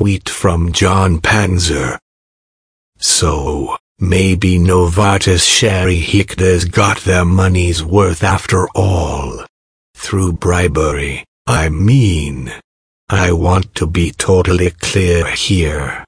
tweet from John Panzer. So, maybe Novartis Sherry Hikda's got their money's worth after all. Through bribery, I mean. I want to be totally clear here.